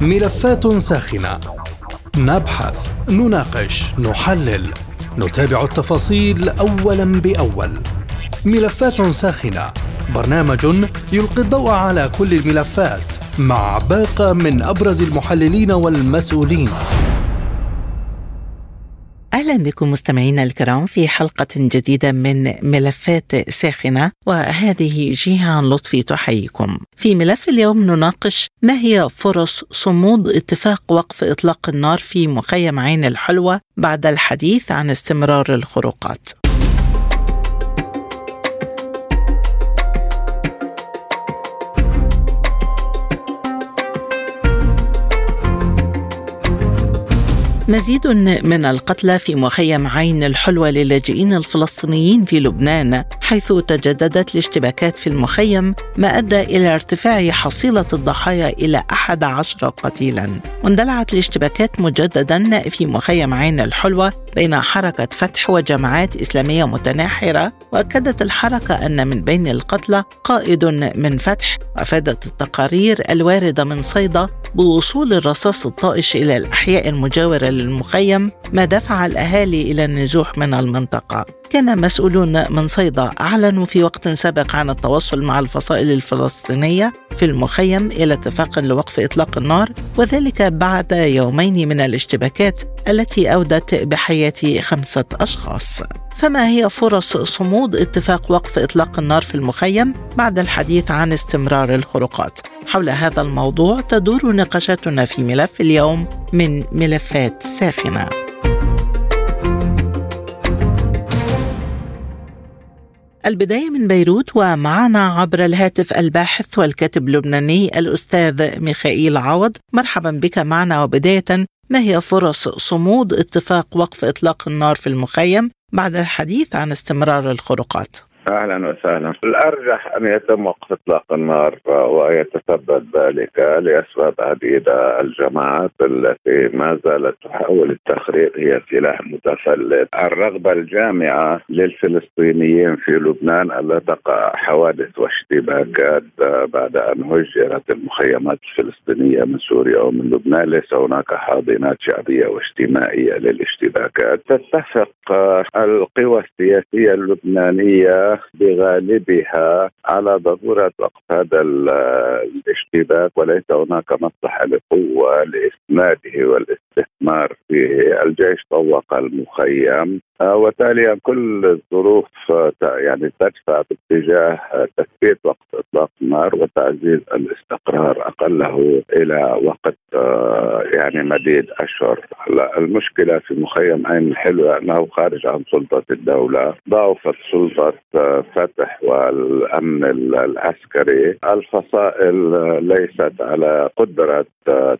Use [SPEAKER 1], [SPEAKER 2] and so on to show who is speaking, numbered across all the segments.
[SPEAKER 1] ملفات ساخنة. نبحث نناقش نحلل. نتابع التفاصيل اولا بأول. ملفات ساخنة. برنامج يلقي الضوء على كل الملفات. مع باقة من أبرز المحللين والمسؤولين.
[SPEAKER 2] أهلا بكم مستمعينا الكرام في حلقة جديدة من ملفات ساخنة وهذه جيهان لطفي تحييكم. في ملف اليوم نناقش ما هي فرص صمود اتفاق وقف إطلاق النار في مخيم عين الحلوة بعد الحديث عن استمرار الخروقات. مزيد من القتلى في مخيم عين الحلوة للاجئين الفلسطينيين في لبنان. حيث تجددت الاشتباكات في المخيم ما أدى إلى ارتفاع حصيلة الضحايا إلى 11 قتيلا. واندلعت الاشتباكات مجددا في مخيم عين الحلوة بين حركة فتح وجماعات إسلامية متناحرة وأكدت الحركة أن من بين القتلى قائد من فتح. وأفادت التقارير الواردة من صيدا بوصول الرصاص الطائش إلى الأحياء المجاورة للمخيم ما دفع الأهالي إلى النزوح من المنطقة. كان مسؤولون من صيدا أعلنوا في وقت سابق عن التواصل مع الفصائل الفلسطينية في المخيم إلى اتفاق لوقف إطلاق النار وذلك بعد يومين من الاشتباكات التي أودت بحياة خمسة أشخاص. فما هي فرص صمود اتفاق وقف إطلاق النار في المخيم بعد الحديث عن استمرار الخروقات؟ حول هذا الموضوع تدور نقاشاتنا في ملف اليوم من ملفات ساخنة. البداية من بيروت ومعنا عبر الهاتف الباحث والكاتب اللبناني الأستاذ ميخائيل عوض. مرحبا بك معنا وبداية ما هي فرص صمود اتفاق وقف إطلاق النار في المخيم بعد الحديث عن استمرار الخروقات؟
[SPEAKER 3] أهلا وسهلا. الأرجح أن يتم وقف اطلاق النار ويتسبب ذلك لأسباب عديدة. الجماعات التي ما زالت تحاول التخريب هي سلاح متفلت الرغبة الجامعة للفلسطينيين في لبنان الا تقع حوادث واشتباكات بعد أن هجرت المخيمات الفلسطينية من سوريا ومن لبنان. ليس هناك حاضنات شعبية واجتماعية للاشتباكات. تتفق القوى السياسية اللبنانية بغالبها على ضرورة وقف هذا الاشتباك وليس هناك مصلحة لقوة لإسناده والاستثمار فيه، الجيش طوق المخيم. وتاليا كل الظروف آه، يعني تدفع باتجاه آه، تثبيت وقت إطلاق النار وتعزيز الاستقرار أقله إلى وقت يعني مديد أشهر. المشكلة في مخيم عين الحلوة أنه خارج عن سلطة الدولة ضعفت سلطة فتح والأمن العسكري. الفصائل ليست على قدرة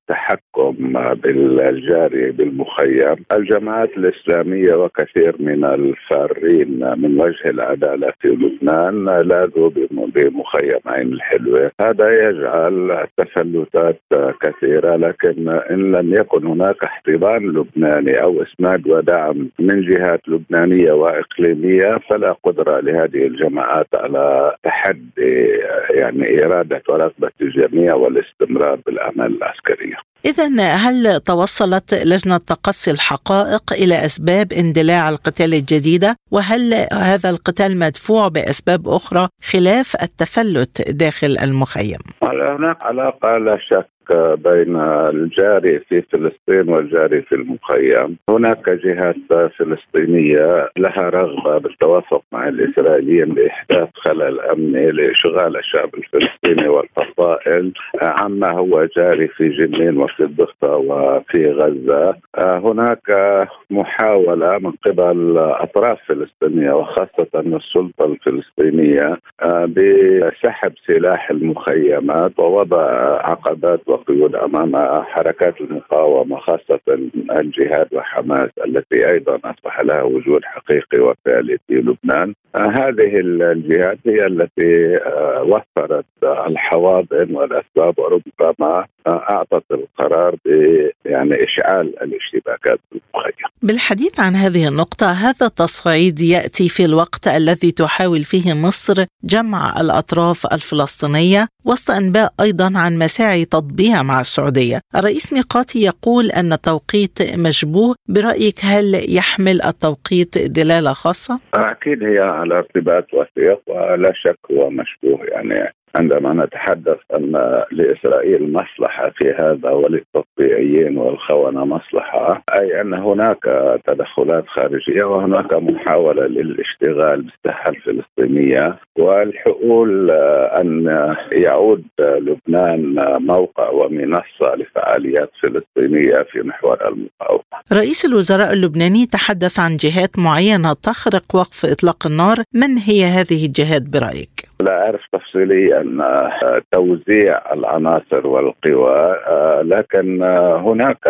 [SPEAKER 3] تحكم بالجاري بالمخيم. الجماعات الإسلامية وكثير كثير من الفارين من وجه العدالة في لبنان لاذوا بمخيم عين الحلوة. هذا يجعل تسلطات كثيرة لكن إن لم يكن هناك احتضان لبناني أو إسناد ودعم من جهات لبنانية وإقليمية فلا قدرة لهذه الجماعات على تحدي يعني إرادة ورغبة الجميع والاستمرار بالأعمال العسكرية
[SPEAKER 2] إذا هل توصلت لجنة تقصي الحقائق إلى أسباب اندلاع القتال الجديدة وهل هذا القتال مدفوع بأسباب أخرى خلاف التفلت داخل المخيم؟
[SPEAKER 3] هناك علاقة لا شك بين الجاري في فلسطين والجاري في المخيم. هناك جهات فلسطينية لها رغبة بالتوافق مع الإسرائيليين لإحداث خلل أمني لإشغال الشعب الفلسطيني والفصائل. عما هو جاري في جنين وفي الضفة وفي غزة. هناك محاولة من قبل أطراف فلسطينية وخاصة السلطة الفلسطينية بسحب سلاح المخيمات ووضع عقبات وقيود أمام حركات المقاومة خاصة الجهاد وحماس التي أيضا أصبح لها وجود حقيقي وفعلي في لبنان هذه الجهات هي التي آه، وفرت الحواضن والأسباب وربما أعطت القرار ب يعني إشعال الاشتباكات المخيم.
[SPEAKER 2] بالحديث عن هذه النقطة هذا التصعيد يأتي في الوقت الذي تحاول فيه مصر جمع الأطراف الفلسطينية وسط أنباء أيضا عن مساعي تطبيع مع السعودية. الرئيس ميقاتي يقول أن التوقيت مشبوه، برأيك هل يحمل التوقيت دلالة خاصة؟
[SPEAKER 3] أكيد هي على ارتباط وثيق ولا شك هو مشبوه يعني عندما نتحدث أن لإسرائيل مصلحة في هذا وللتطبيعيين والخونة مصلحة أي أن هناك تدخلات خارجية وهناك محاولة للاشتغال بالساحة الفلسطينية والحلول أن يعود لبنان موقع ومنصة لفعاليات فلسطينية في محور المقاومة.
[SPEAKER 2] رئيس الوزراء اللبناني تحدث عن جهات معينة تخرق وقف إطلاق النار، من هي هذه الجهات برأيك؟
[SPEAKER 3] لا أعرف تفصيليا آه، توزيع العناصر والقوى آه، لكن آه، هناك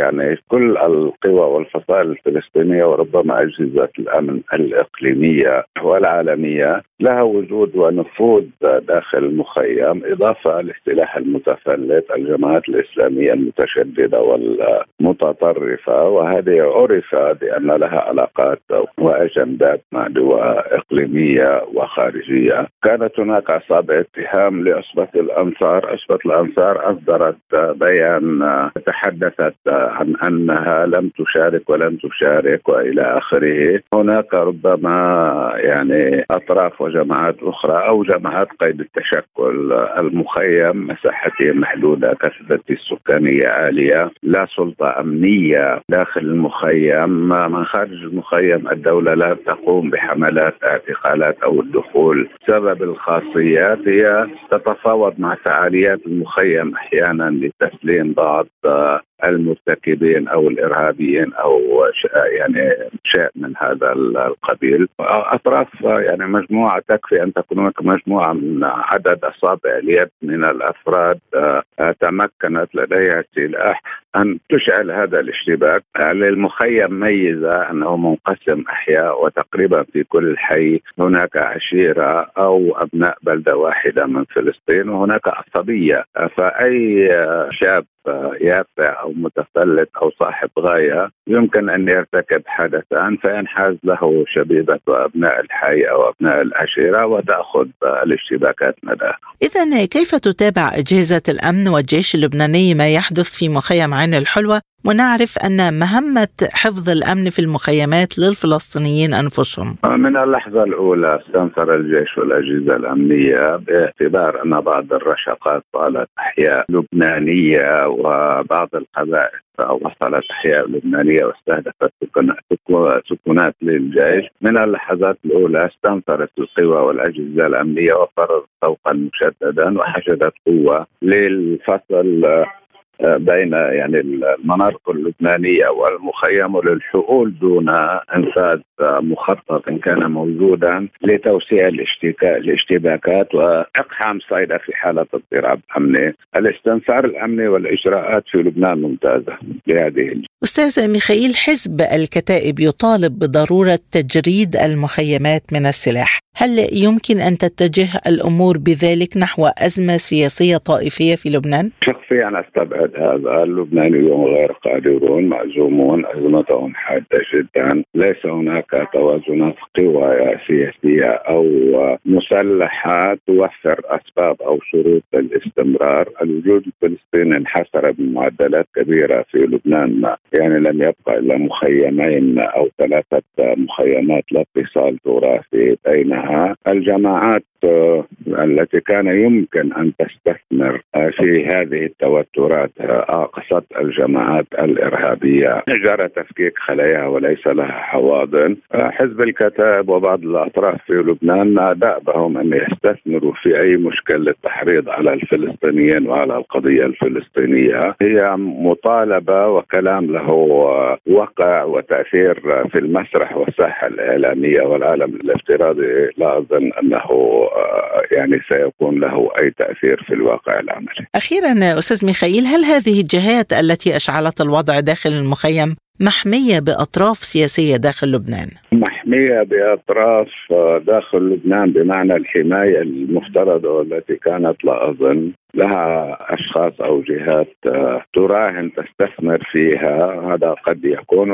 [SPEAKER 3] يعني كل القوى والفصائل الفلسطينية وربما أجهزة الأمن الإقليمية والعالمية لها وجود ونفوذ داخل المخيم إضافة للسلاح المتفلت الجماعات الإسلامية المتشددة والمتطرفة وهذه عرف بأن لها علاقات وأجندات مع دول إقليمية وخارجية. كانت هناك أصابع اتهام لعصبة الأنصار. عصبة الأنصار أصدرت بيان تحدثت عن أنها لم تشارك ولم تشارك وإلى آخره. هناك ربما يعني أطراف وجماعات أخرى أو جماعات قيد التشكل المخيم مساحته محدودة كثرة السكانية عالية لا سلطة أمنية داخل المخيم. من خارج المخيم الدولة لا تقوم بحملات اعتقالات أو الدخول سبب الخاصيات هي تتفاوض مع فعاليات المخيم أحيانا لتسليم بعض المرتكبين أو الإرهابيين أو يعني شيء من هذا القبيل. أطراف يعني مجموعة تكفي أن تكون هناك مجموعة من عدد أصابع اليد من الأفراد آه، تمكنت لديها سلاح أن تشعل هذا الاشتباك. المخيم ميزة أنه منقسم أحياء وتقريبا في كل حي. هناك عشيرة أو أبناء بلدة واحدة من فلسطين وهناك عصبية. فأي شاب يافع أو متفلت أو صاحب غاية يمكن أن يرتكب حدثا فينحاز له شبيبة ابناء الحي أو أبناء العشيرة وتأخذ الاشتباكات مدى.
[SPEAKER 2] اذا كيف تتابع أجهزة الأمن والجيش اللبناني ما يحدث في مخيم عين الحلوة ونعرف أن مهمة حفظ الأمن في المخيمات للفلسطينيين أنفسهم.
[SPEAKER 3] من اللحظة الأولى استنفر الجيش والأجهزة الأمنية باعتبار أن بعض الرشقات طالت أحياء لبنانية وبعض القبائل وصلت أحياء لبنانية واستهدفت سكنات للجيش. من اللحظات الأولى استنفرت القوى والأجهزة الأمنية وفرضت طوقا مشددا وحشدت قوة للفصل بين يعني المناطق اللبنانية والمخيم للحقول دون إنفاذ مخطط إن كان موجودا لتوسيع الاشتباكات وإقحام صيدا في حالة اضطراب أمني، الاستنفار الأمني والإجراءات في لبنان ممتازة بهذه
[SPEAKER 2] أستاذ ميخائيل حزب الكتائب يطالب بضرورة تجريد المخيمات من السلاح، هل يمكن أن تتجه الأمور بذلك نحو أزمة سياسية طائفية في لبنان؟
[SPEAKER 3] شخصيا أستبعد هذا، اللبنانيون غير قادرون معزومون أزمتهم حادة جدا، ليس هناك توازنات قوى سياسية أو مسلحه توفر أسباب أو شروط للاستمرار، الوجود الفلسطيني انحسر بمعدلات كبيرة في لبنان، يعني لم يبقى إلا مخيمين أو ثلاثة مخيمات لا اتصال تراثي بينها الجماعات آه، التي كان يمكن أن تستثمر آه، في هذه التوترات أقصت آه، الجماعات الإرهابية. جرى تفكيك خلاياها وليس لها حواضن. حزب الكتائب وبعض الأطراف في لبنان دأبهم أن يستثمروا في أي مشكل للتحريض على الفلسطينيين وعلى القضية الفلسطينية. هي مطالبة وكلام له وقع وتأثير في المسرح والساحة الإعلامية والعالم الافتراضي لا أظن أنه آه، يعني سيكون له أي تأثير في الواقع العملي.
[SPEAKER 2] أخيرا أستاذ ميخائيل هل هذه الجهات التي أشعلت الوضع داخل المخيم محمية بأطراف سياسية داخل لبنان؟
[SPEAKER 3] محمية بأطراف آه، داخل لبنان بمعنى الحماية المفترضة والتي كانت لا أظن لها أشخاص أو جهات آه، تراهن تستثمر فيها هذا قد يكون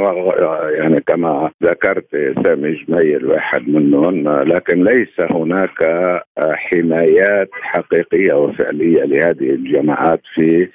[SPEAKER 3] يعني كما ذكرت سامي جميل واحد منهم لكن ليس هناك حمايات حقيقية وفعلية لهذه الجماعات في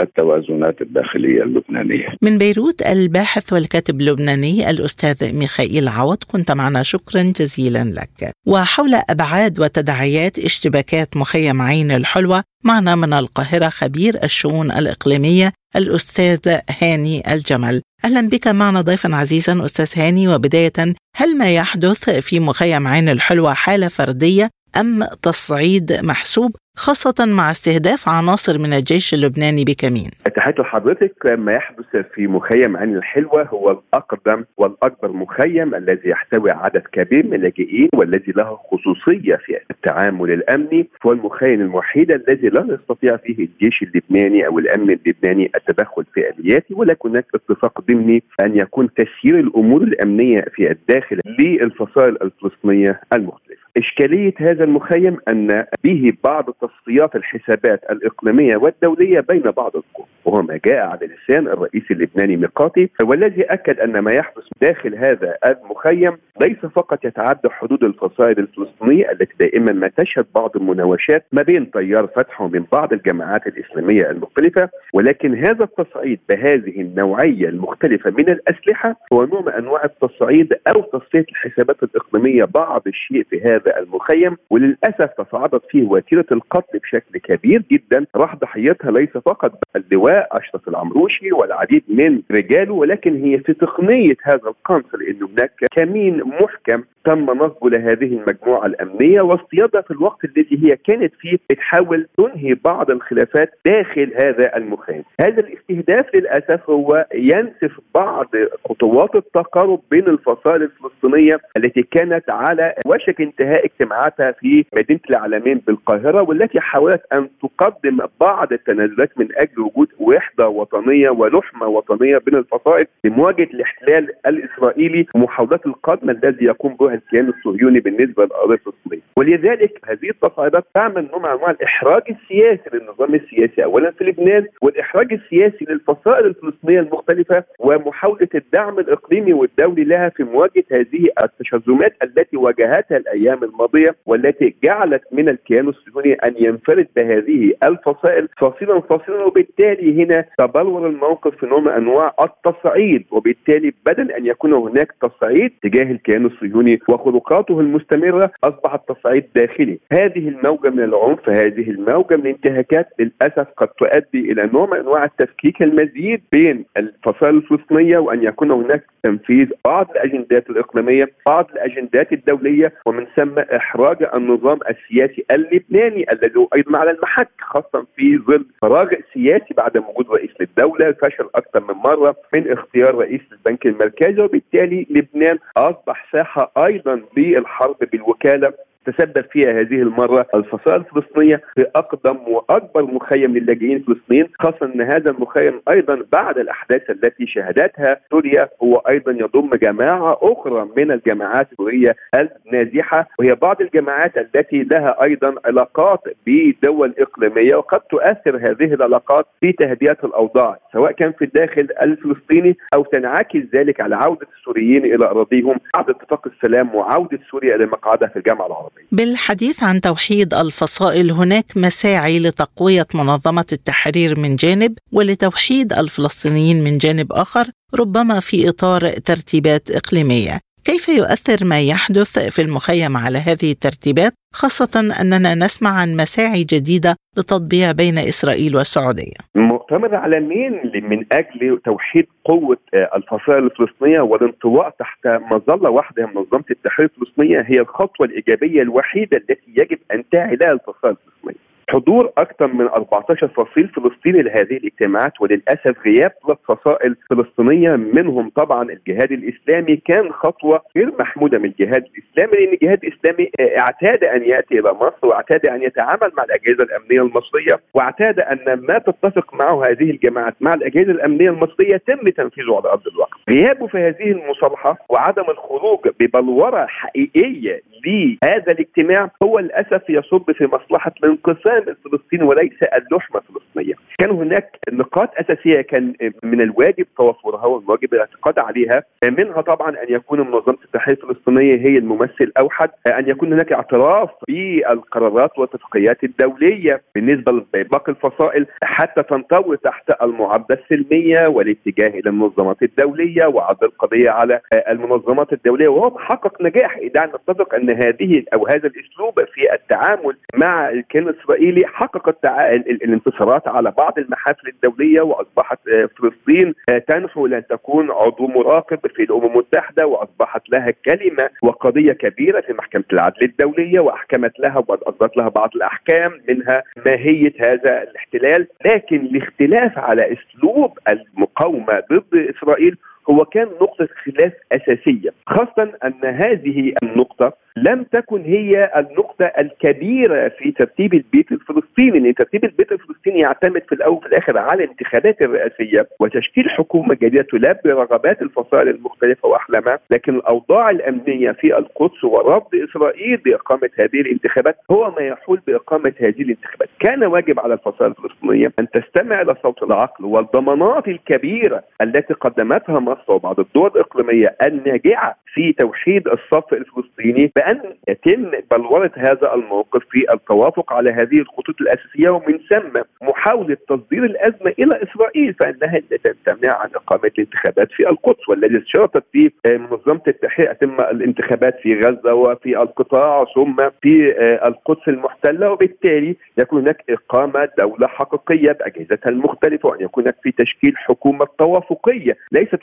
[SPEAKER 3] التوازنات الداخلية اللبنانية.
[SPEAKER 2] من بيروت الباحث والكاتب اللبناني الأستاذ ميخائيل عوض كنت معنا شكرا جزيلا لك. وحول أبعاد وتداعيات اشتباكات مخيم عين الحلوة معنا من القاهرة خبير الشؤون الإقليمية الأستاذ هاني الجمل. أهلا بك معنا ضيفا عزيزا أستاذ هاني وبداية هل ما يحدث في مخيم عين الحلوة حالة فردية أم تصعيد محسوب خاصة مع استهداف عناصر من الجيش اللبناني بكمين.
[SPEAKER 4] تحية لحضرتك ما يحدث في مخيم عين الحلوة هو الأقدم والأكبر مخيم الذي يحتوي عدد كبير من اللاجئين والذي له خصوصية في التعامل الأمني. هو المخيم الوحيد الذي لا يستطيع فيه الجيش اللبناني أو الأمن اللبناني التدخل في آلياته ولكن هناك اتفاق ضمني أن يكون تسيير الأمور الأمنية في الداخل للفصائل الفلسطينية المختلفة إشكالية هذا المخيم أن به بعض تصفيات الحسابات الإقليمية والدولية بين بعض القوى وهو ما جاء على لسان الرئيس اللبناني ميقاتي والذي أكد أن ما يحدث داخل هذا المخيم ليس فقط يتعدى حدود الفصائل الفلسطينية التي دائما ما تشهد بعض المناوشات ما بين تيار فتح وبين بعض الجماعات الإسلامية المختلفة ولكن هذا التصعيد بهذه النوعية المختلفة من الأسلحة هو نوع من أنواع التصعيد أو تصفية الحسابات الإقليمية بعض الشيء في هذا المخيم وللأسف تصاعدت فيه وتيرة القتل بشكل كبير جدا. راح ضحيتها ليس فقط اللواء أشرف العمروشي والعديد من رجاله ولكن هي في تقنية هذا القنص لأنه هناك كمين محكم تم نصبه لهذه المجموعة الأمنية واصطيادها في الوقت الذي هي كانت فيه بتحاول تنهي بعض الخلافات داخل هذا المخيم. هذا الاستهداف للأسف هو ينسف بعض خطوات التقارب بين الفصائل الفلسطينية التي كانت على وشك انتهاء اجتماعاتها في مدينة العالمين بالقاهرة والتي حاولت أن تقدم بعض التنازلات من أجل وجود وحدة وطنية ولحمة وطنية بين الفصائل لمواجهة الاحتلال الإسرائيلي ومحاولات القدم الذي يقوم بها الكيان الصهيوني بالنسبة للقضيه الفلسطينية. ولذلك هذه التصعيدات تعمل نوع من انواع الإحراج السياسي للنظام السياسي اولا في لبنان والإحراج السياسي للفصائل الفلسطينية المختلفة ومحاولة الدعم الإقليمي والدولي لها في مواجهة هذه التشظمات التي واجهتها الأيام الماضية والتي جعلت من الكيان الصهيوني أن ينفرد بهذه الفصائل فصيلا فصيلا. وبالتالي هنا تبلور الموقف في نوع من أنواع التصعيد وبالتالي بدل أن يكون هناك تصعيد تجاه الكيان الصهيوني وخروقاته المستمرة أصبحت تصعيد داخلي. هذه الموجة من العنف هذه الموجة من الانتهاكات للأسف قد تؤدي إلى نوع من أنواع التفكيك المزيد بين الفصائل الفلسطينية وأن يكون هناك تنفيذ بعض الأجندات الإقليمية بعض الأجندات الدولية ومن ثم إحراج النظام السياسي اللبناني الذي هو أيضا على المحك خاصة في ظل فراغ سياسي بعد وجود رئيس للدولة فشل أكثر من مرة من اختيار رئيس البنك المركزي وبالتالي لبنان أصبح ساحة أيضا بالحرب بالوكالة. تسبب فيها هذه المرة الفصائل الفلسطينية في أقدم وأكبر مخيم للاجئين الفلسطينيين خاصة أن هذا المخيم أيضا بعد الأحداث التي شهدتها سوريا هو أيضا يضم جماعة أخرى من الجماعات السورية النازحة وهي بعض الجماعات التي لها أيضا علاقات بدول إقليمية وقد تؤثر هذه العلاقات في تهدئة الأوضاع سواء كان في الداخل الفلسطيني أو تنعكس ذلك على عودة السوريين إلى أراضيهم بعد اتفاق السلام وعودة سوريا إلى مقعدها في الجامعة العربية
[SPEAKER 2] بالحديث عن توحيد الفصائل هناك مساعي لتقوية منظمة التحرير من جانب ولتوحيد الفلسطينيين من جانب آخر ربما في إطار ترتيبات إقليمية. كيف يؤثر ما يحدث في المخيم على هذه الترتيبات خاصة أننا نسمع عن مساعي جديدة لتطبيع بين إسرائيل والسعودية؟
[SPEAKER 4] مؤتمر عالمين من أجل توحيد قوة آه، الفصائل الفلسطينية والانطواء تحت مظلة واحدة من منظمة التحرير الفلسطينية هي الخطوة الإيجابية الوحيدة التي يجب أن تعي لها الفصائل الفلسطينية. حضور أكثر من 14 فصيل فلسطيني لهذه الاجتماعات وللأسف غياب ثلاث فصائل فلسطينية منهم طبعا الجهاد الإسلامي كان خطوة غير محمودة من الجهاد الإسلامي لأن الجهاد الإسلامي اعتاد أن يأتي إلى مصر واعتاد أن يتعامل مع الأجهزة الأمنية المصرية واعتاد أن ما تتفق معه هذه الجماعات مع الأجهزة الأمنية المصرية يتم تنفيذه على أرض الواقع. غيابه في هذه المصالحة وعدم الخروج ببلورة حقيقية في هذا الاجتماع هو للأسف يصب في مصلحة الانقسام الفلسطيني وليس اللحمة الفلسطينية. كان هناك نقاط أساسية كان من الواجب توفرها والواجب الاعتقاد عليها. منها طبعا أن يكون منظمة التحرير الفلسطينية هي الممثل الأوحد أن يكون هناك اعتراف بالقرارات والاتفاقيات الدولية بالنسبة لباقي الفصائل حتى تنطوي تحت المعارضه السلمية والاتجاه إلى المنظمات الدولية وعرض القضية على المنظمات الدولية. وهو محقق نجاح. اذا نتفق أن هذه أو هذا الأسلوب في التعامل مع الكيان الإسرائيلي حقق الانتصارات على بعض المحافل الدولية وأصبحت فلسطين تنحو لأن تكون عضو مراقب في الأمم المتحدة وأصبحت لها كلمة وقضية كبيرة في محكمة العدل الدولية وأحكمت لها وأصدرت لها بعض الأحكام منها ماهية هذا الاحتلال. لكن الاختلاف على أسلوب المقاومة ضد إسرائيل هو كان نقطة خلاف أساسية خاصة أن هذه النقطة لم تكن هي النقطة الكبيرة في ترتيب البيت الفلسطيني لأن ترتيب البيت الفلسطيني يعتمد في الأول وفي الآخر على الانتخابات الرئاسية وتشكيل حكومة جديدة تلبي رغبات الفصائل المختلفة وأحلامها لكن الأوضاع الأمنية في القدس ورفض إسرائيل بإقامة هذه الانتخابات هو ما يحول بإقامة هذه الانتخابات. كان واجب على الفصائل الفلسطينية أن تستمع إلى صوت العقل والضمانات الكبيرة التي قدمتها مصر وبعض الدول الإقليمية الناجعة في توحيد الصف الفلسطيني بأن يتم بلورة هذا الموقف في التوافق على هذه الخطوط الأساسية ومن ثم محاولة تصدير الأزمة إلى إسرائيل فإنها لا تمتنع عن إقامة الانتخابات في القدس والذي اشترطت في منظمة التحقيق تم الانتخابات في غزة وفي القطاع ثم في القدس المحتلة وبالتالي يكون هناك إقامة دولة حقيقية بأجهزتها المختلفة وأن يكون هناك في تشكيل حكومة توافقية. ليست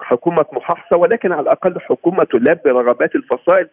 [SPEAKER 4] حكومة محاصة ولكن على الأقل حكومة تلبي رغبات الفصائل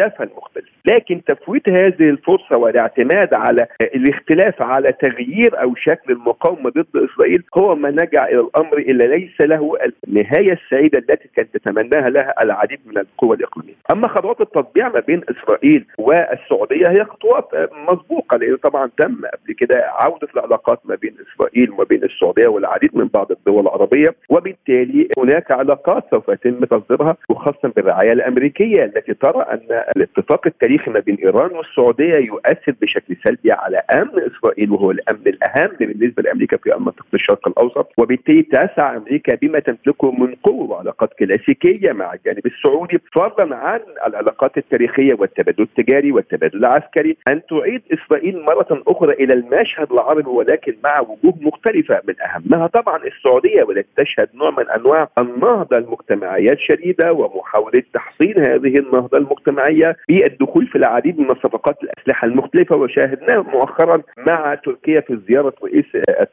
[SPEAKER 4] وأهدافها المختلفة لكن تفويت هذه الفرصة والاعتماد على الاختلاف على تغيير أو شكل المقاومة ضد إسرائيل هو ما نجع إلى الأمر إلا ليس له النهاية السعيدة التي كانت تتمناها لها العديد من القوى الإقليمية. أما خطوات التطبيع ما بين إسرائيل والسعودية هي خطوات مسبوقة لأن طبعا تم قبل كده عودة العلاقات ما بين إسرائيل وما بين السعودية والعديد من بعض الدول العربية وبالتالي هناك علاقات سوف يتم تصديرها وخاصة بالرعاية الأمريكية التي ترى أن الاتفاق التاريخي ما بين إيران والسعودية يؤثر بشكل سلبي على أمن إسرائيل وهو الأمن الأهم بالنسبة لأمريكا في منطقة الشرق الأوسط. وبالتالي تسعى أمريكا بما تملكه من قوة وعلاقات كلاسيكية مع الجانب السعودي فضلا عن العلاقات التاريخية والتبادل التجاري والتبادل العسكري أن تعيد إسرائيل مرة أخرى إلى المشهد العربي ولكن مع وجوه مختلفة من أهمها. طبعا السعودية والتي تشهد نوع من أنواع النهضة المجتمعية الشديدة ومحاولة تحصين هذه النهضة المجتمعية بالدخول في العديد من صفقات الأسلحة المختلفة وشاهدناه مؤخرا مع تركيا في زيارة رئيس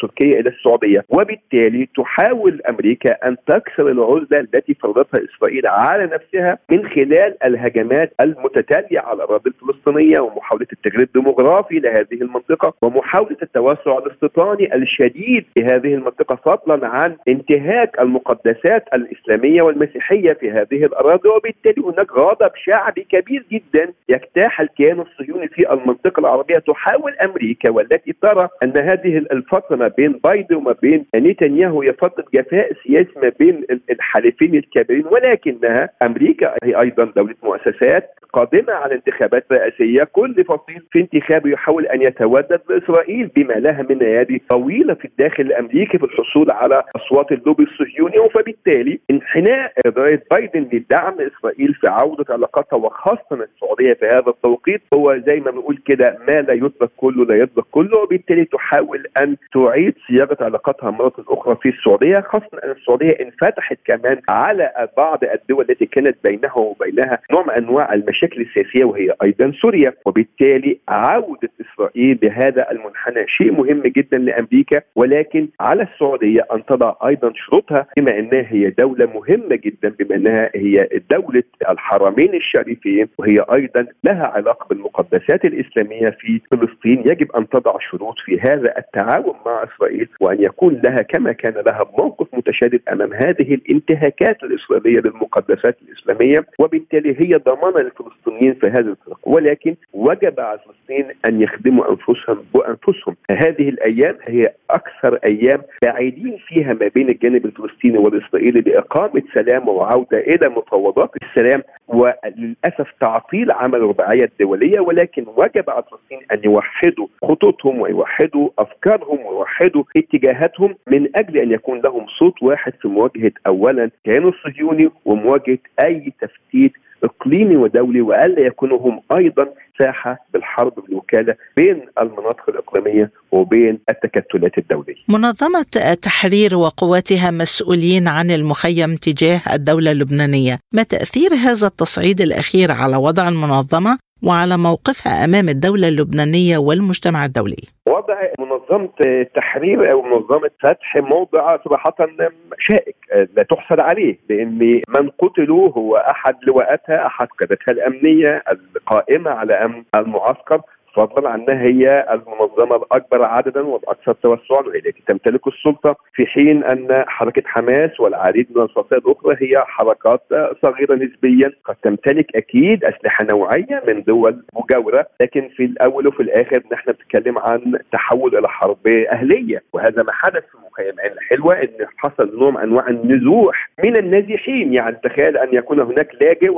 [SPEAKER 4] تركيا إلى السعودية. وبالتالي تحاول أمريكا أن تكسر العزلة التي فرضتها إسرائيل على نفسها من خلال الهجمات المتتالية على الأراضي الفلسطينية ومحاولة التغيير الديموغرافي لهذه المنطقة ومحاولة التوسع الاستيطاني الشديد في هذه المنطقة فضلا عن انتهاك المقدسات الإسلامية والمسيحية في هذه الأراضي. وبالتالي هناك غضب شعبي كبير جدا يجتاح الكيان الصهيوني في المنطقة العربية تحاول أمريكا والتي ترى أن هذه الفترة ما بين بايدن وما بين نتنياهو هي فترة جفاء سياسي ما بين الحالفين الكبيرين ولكنها أمريكا هي أيضا دولة مؤسسات قادمة على انتخابات رئاسية كل فصيل في انتخابه يحاول أن يتودد بإسرائيل بما لها من أيادي طويلة في الداخل الأمريكي في الحصول على أصوات اللوبي الصهيوني فبالتالي انحناء رئيس بايدن لدعم إسرائيل في عودة علاقاتها وخاصة السعودية في هذا التوقيت هو زي ما بنقول كده ما لا يطلق كله لا يطلق كله وبالتالي تحاول أن تعيد صياغة علاقاتها مرة أخرى في السعودية خاصة أن السعودية انفتحت كمان على بعض الدول التي كانت بينها وبينها نوع من أنواع المشاكل السياسية وهي أيضا سوريا. وبالتالي عودة إسرائيل بهذا المنحنى شيء مهم جدا لأمريكا ولكن على السعودية أن تضع أيضا شروطها بما أنها هي دولة مهمة جدا بما أنها هي دولة الحرمين الشريفين وهي أيضا لها علاقة بالمقدسات الإسلامية في فلسطين. يجب أن تضع شروط في هذا التعاون مع إسرائيل وأن يكون لها كما كان لها موقف متشدد أمام هذه الانتهاكات الإسرائيلية للمقدسات الإسلامية وبالتالي هي ضمانة للفلسطينيين في هذا الطريق ولكن وجب على فلسطين أن يخدموا أنفسهم وأنفسهم هذه الأيام هي أكثر أيام بعيدين فيها ما بين الجانب الفلسطيني والإسرائيلي لإقامة سلام وعودة إلى مفاوضات السلام. وللأسف تعطيل عمل الرباعيه الدوليه ولكن وجب على الفلسطينيين أن يوحدوا خطوطهم ويوحدوا أفكارهم ويوحدوا اتجاهاتهم من أجل أن يكون لهم صوت واحد في مواجهة اولا الكيان الصهيوني ومواجهة أي تفتيت إقليمي ودولي والا يكونوا هم أيضا ساحة بالحرب بالوكالة بين المناطق الإقليمية وبين التكتلات الدولية.
[SPEAKER 2] منظمة تحرير وقواتها مسؤولين عن المخيم تجاه الدولة اللبنانية، ما تأثير هذا التصعيد الأخير على وضع المنظمة وعلى موقفها أمام الدولة اللبنانية والمجتمع الدولي؟
[SPEAKER 4] وضع منظمة التحرير أو منظمة فتح موضع صراحة شائك لا تحسد عليه لأن من قتلوا هو أحد لواءاتها أحد قادتها الأمنية القائمة على أمن المعسكر فضلا عن أنها هي المنظمة الأكبر عددا والاكثر توسعا التي تمتلك السلطة في حين أن حركة حماس والعديد من الفصائل الأخرى هي حركات صغيرة نسبيا. قد تمتلك أكيد أسلحة نوعية من دول مجاورة لكن في الأول وفي الآخر نحن بنتكلم عن تحول إلى حرب أهلية. وهذا ما حدث في مخيم عين الحلوة إن حصل نوع من أنواع النزوح من النازحين. يعني تخيل أن يكون هناك لاجئ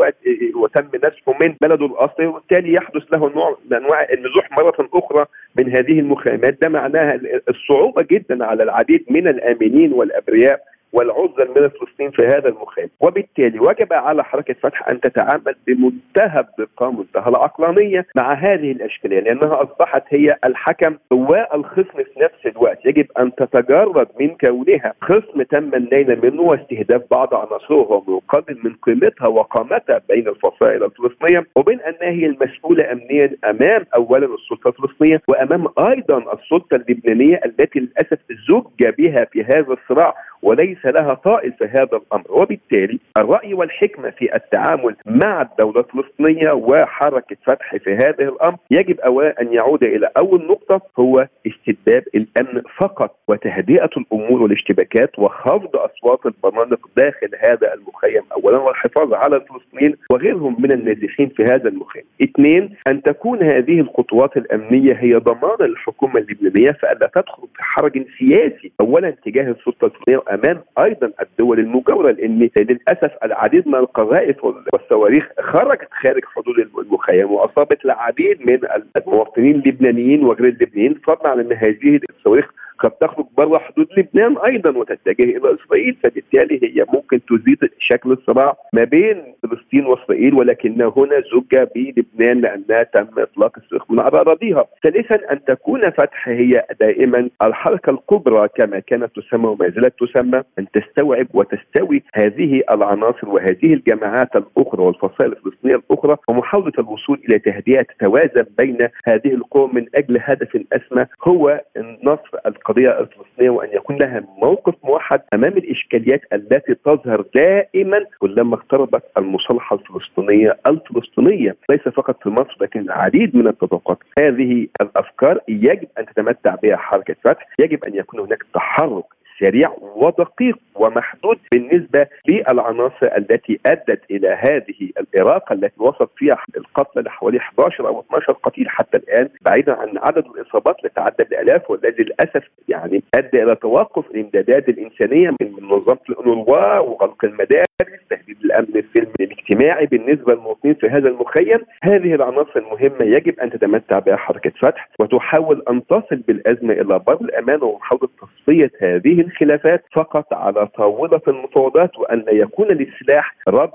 [SPEAKER 4] وتم نزحه من بلده الاصلي وبالتالي يحدث له نوع من أنواع النزوح مرة أخرى من هذه المخيمات. ده معناها الصعوبة جدا على العديد من الآمنين والأبرياء والعزل من الفلسطينيين في هذا المخيم. وبالتالي وجب على حركة فتح أن تتعامل بمنتهى الدقة منتهى العقلانية مع هذه الأشكالية لأنها أصبحت هي الحكم والخصم في نفس الوقت. يجب أن تتجرد من كونها خصم تم النيل منه واستهداف بعض عناصره ويقلل من قيمتها وقامتها بين الفصائل الفلسطينية وبين أنها هي المسؤولة أمنيا أمام أولا السلطة الفلسطينية وأمام أيضا السلطة اللبنانية التي للأسف زج بها في هذا الصراع وليس لها طائل في هذا الأمر وبالتالي الرأي والحكمة في التعامل مع الدولة الفلسطينية وحركة فتح في هذا الأمر يجب أولا أن يعود إلى أول نقطة هو استتباب الأمن فقط وتهدئة الأمور والاشتباكات وخفض أصوات البرامق داخل هذا المخيم اولا والحفاظ على الفلسطينيين وغيرهم من النازحين في هذا المخيم. اثنين أن تكون هذه الخطوات الأمنية هي ضمان للحكومه اللبنانية فألا تدخل حرج سياسي اولا تجاه السلطة الفلسطينيه امام أيضا الدول المجاورة لأن للأسف العديد من القذائف والصواريخ خرجت خارج حدود المخيم وأصابت العديد من المواطنين اللبنانيين وغير اللبنانيين فضلا عن أن هذه الصواريخ قد تخرج بره حدود لبنان أيضا وتتجه إلى إسرائيل فبالتالي هي ممكن تزيد شكل الصراع ما بين فلسطين واسرائيل ولكن هنا زج بلبنان لأنها تم إطلاق الصاروخ من على اراضيها. ثالثا أن تكون فتح هي دائما الحركة الكبرى كما كانت تسمى وما زالت تسمى أن تستوعب وتستوي هذه العناصر وهذه الجماعات الأخرى والفصائل الفلسطينية الأخرى ومحاولة الوصول إلى تهدئه تتوازن بين هذه القوى من أجل هدف أسمى هو نصر القضية الفلسطينية وأن يكون لها موقف موحد أمام الإشكاليات التي تظهر دائما كلما اقتربت المصالحه الفلسطينية الفلسطينية ليس فقط في مصر لكن العديد من الطبقات هذه الأفكار يجب أن تتمتع بها حركة فتح. يجب أن يكون هناك تحرك سريع ودقيق ومحدود بالنسبة للعناصر التي أدت إلى هذه الإراقة التي وصلت فيها القتلى لحوالي 11 أو 12 قتيل حتى الآن بعيدا عن عدد الإصابات اللي تعدى الآلاف والذي للأسف يعني أدى إلى توقف الإمدادات الإنسانية من منظمة الأونروا وغلق المدارس. تهديد الأمن السلمي الاجتماعي بالنسبة للمواطنين في هذا المخيم. هذه العناصر المهمة يجب أن تتمتع بها حركة فتح وتحاول أن تصل بالأزمة إلى بر الأمان ومحاولة تصفية هذه الخلافات فقط على طاولة المفاوضات وأن لا يكون للسلاح رد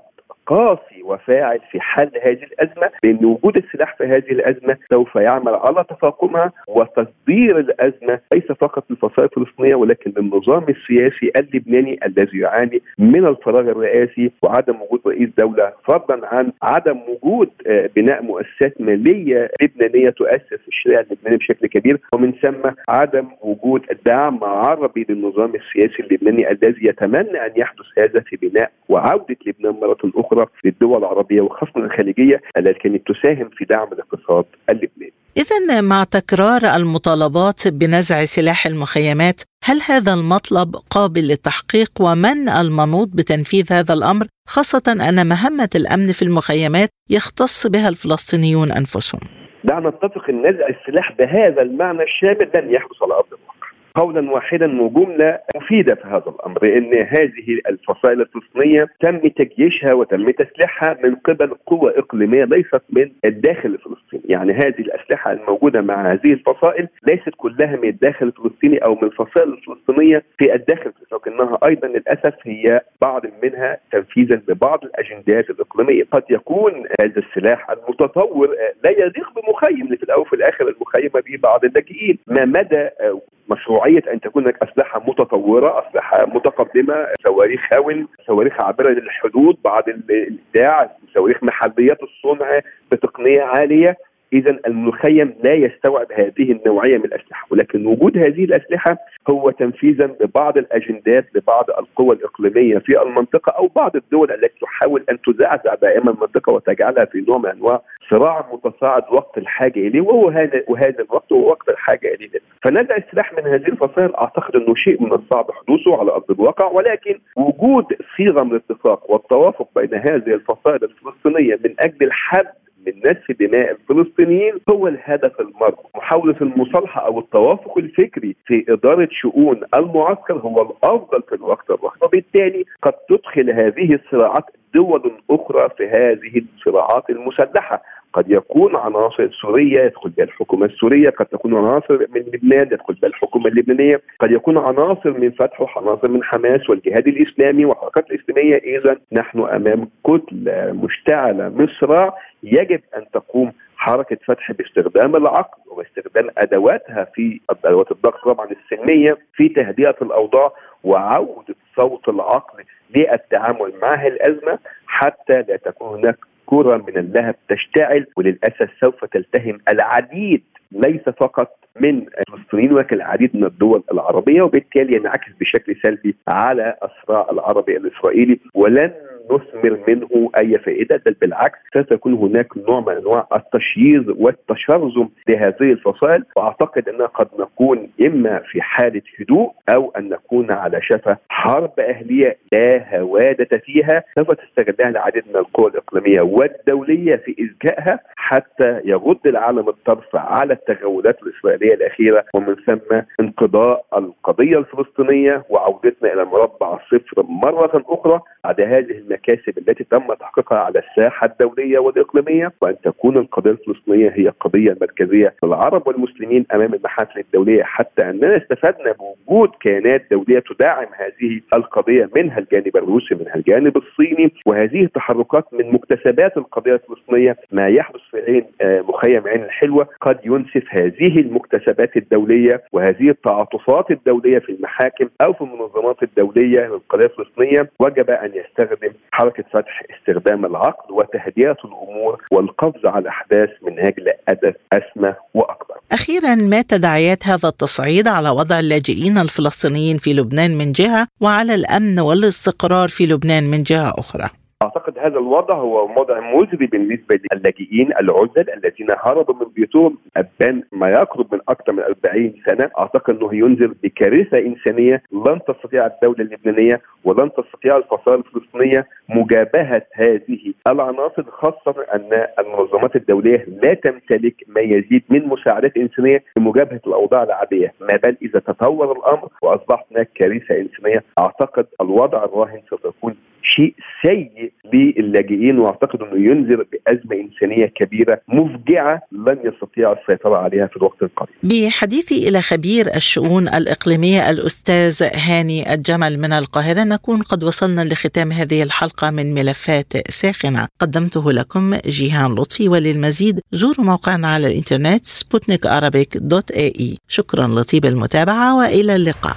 [SPEAKER 4] قاسي وفاعل في حل هذه الأزمة بأن وجود السلاح في هذه الأزمة سوف يعمل على تفاقمها وتصدير الأزمة ليس فقط للفصائل الفلسطينية ولكن للنظام السياسي اللبناني الذي يعاني من الفراغ الرئاسي وعدم وجود رئيس دولة. فضلا عن عدم وجود بناء مؤسسات مالية لبنانية تؤسس الشارع اللبناني بشكل كبير ومن ثم عدم وجود دعم عربي للنظام السياسي اللبناني الذي يتمنى أن يحدث هذا في بناء وعودة لبنان مرة أخرى. أخرى للدول العربية وخاصة الخليجية التي كانت تساهم في دعم الاقتصاد اللبناني.
[SPEAKER 2] اذا مع تكرار المطالبات بنزع سلاح المخيمات، هل هذا المطلب قابل للتحقيق ومن المنوط بتنفيذ هذا الأمر خاصة أن مهمة الأمن في المخيمات يختص بها الفلسطينيون أنفسهم؟
[SPEAKER 4] دعنا نتفق إن نزع السلاح بهذا المعنى الشامل لن يحدث على ارض الواقع. قولا واحدا وجملة مفيدة في هذا الأمر ان هذه الفصائل الفلسطينية تم تجيشها وتم تسليحها من قبل قوى إقليمية ليست من الداخل الفلسطيني، يعني هذه الأسلحة الموجودة مع هذه الفصائل ليست كلها من الداخل الفلسطيني أو من الفصائل الفلسطينية في الداخل لكنها أيضا للأسف هي بعض منها تنفيذا لبعض الأجندات الإقليمية، قد يكون هذا السلاح المتطور لا يليق بمخيم في الأول وفي الآخر المخيم به بعض اللاجئين، ما مدى مشروعية أن تكون هناك أسلحة متطورة، أسلحة متقدمة، صواريخ هاون، صواريخ عابرة للحدود، بعض الإبداع، صواريخ محليات الصنع بتقنية عالية، إذا المخيم لا يستوعب هذه النوعية من الأسلحة ولكن وجود هذه الأسلحة هو تنفيذا لبعض الأجندات لبعض القوى الإقليمية في المنطقة أو بعض الدول التي تحاول أن تزعزع دائما المنطقة وتجعلها في نوع من أنواع صراع متصاعد وقت الحاجة إليه وهو هذا وهذا الوقت هو وقت الحاجة إليه. فنزع السلاح من هذه الفصائل أعتقد إنه شيء من الصعب حدوثه على أرض الواقع ولكن وجود صيغة من الاتفاق والتوافق بين هذه الفصائل الفلسطينية من أجل الحد نسف دماء الفلسطينيين هو الهدف المرجو محاولة المصالحة أو التوافق الفكري في إدارة شؤون المعسكر هو الأفضل في الوقت الراهن وبالتالي قد تدخل هذه الصراعات دول أخرى في هذه الصراعات المسلحة. قد يكون عناصر سورية يدخل بها الحكومة السورية، قد تكون عناصر من لبنان يدخل بها الحكومة اللبنانية، قد يكون عناصر من فتح وعناصر من حماس والجهاد الإسلامي والحركات الإسلامية، اذا نحن أمام كتلة مشتعلة من صراع يجب أن تقوم حركة فتح باستخدام العقل وباستخدام أدواتها في أدوات الضغط طبعا السلمية في تهدئة الأوضاع وعودة صوت العقل للتعامل مع الأزمة حتى لا تكون هناك كرة من اللهب تشتعل. وللأسف سوف تلتهم العديد ليس فقط من الفلسطينيين ولكن العديد من الدول العربية وبالتالي ينعكس بشكل سلبي على الصراع العربي الإسرائيلي. ولن نثمر منه أي فائدة بل بالعكس ستكون هناك نوع من أنواع التشييظ والتشرذم لهذه الفصائل. وأعتقد اننا قد نكون إما في حالة هدوء أو أن نكون على شفا حرب أهلية لا هوادة فيها. سوف تستغلها العديد من القوى الإقليمية والدولية في إزجائها حتى يغض العالم الطرف على التغولات الإسرائيلية الأخيرة. ومن ثم انقضاء القضية الفلسطينية وعودتنا إلى مربع الصفر مرة أخرى بعد هذه المكاسب التي تم تحقيقها على الساحة الدولية والإقليمية وأن تكون القضية الفلسطينية هي قضيه مركزيه للعرب والمسلمين أمام المحافل الدولية. حتى أننا استفدنا بوجود كيانات دولية تدعم هذه القضية منها الجانب الروسي منها الجانب الصيني وهذه التحركات من مكتسبات القضية الفلسطينية. ما يحدث في عين آه، مخيم عين الحلوة قد ينسف هذه المكتسبات الدولية وهذه التعاطفات الدولية في المحاكم أو في المنظمات الدولية للقضية الفلسطينية. وجب أن يستخدم حركة فتح استخدام العقل وتهدئة الأمور والقفز على الأحداث من أجل هدف أسمى وأكبر.
[SPEAKER 2] أخيرا ما تداعيات هذا التصعيد على وضع اللاجئين الفلسطينيين في لبنان من جهة وعلى الأمن والاستقرار في لبنان من جهة أخرى؟
[SPEAKER 4] أعتقد هذا الوضع هو وضع مزري بالنسبة للاجئين العزل الذين هربوا من بيوتهم. ابان ما يقرب من أكثر من 40 سنة أعتقد أنه ينذر بكارثة إنسانية لن تستطيع الدولة اللبنانية ولن تستطيع الفصائل الفلسطينية مجابهة هذه العناصر خاصة أن المنظمات الدولية لا تمتلك ما يزيد من مساعدات إنسانية لمجابهه الأوضاع العادية. ما بل إذا تطور الأمر وأصبحت هناك كارثة إنسانية أعتقد الوضع الراهن سوف يكون شيء سيء للاجئين وأعتقد إنه ينذر بأزمة إنسانية كبيرة مفجعة لن يستطيع السيطرة عليها في الوقت القريب.
[SPEAKER 2] بحديثي إلى خبير الشؤون الإقليمية الأستاذ هاني الجمل من القاهرة نكون قد وصلنا لختام هذه الحلقة من ملفات ساخنة قدمته لكم جيهان لطفي وللمزيد زوروا موقعنا على الإنترنت سبوتنيك dot ae شكرا لطيب المتابعة وإلى اللقاء.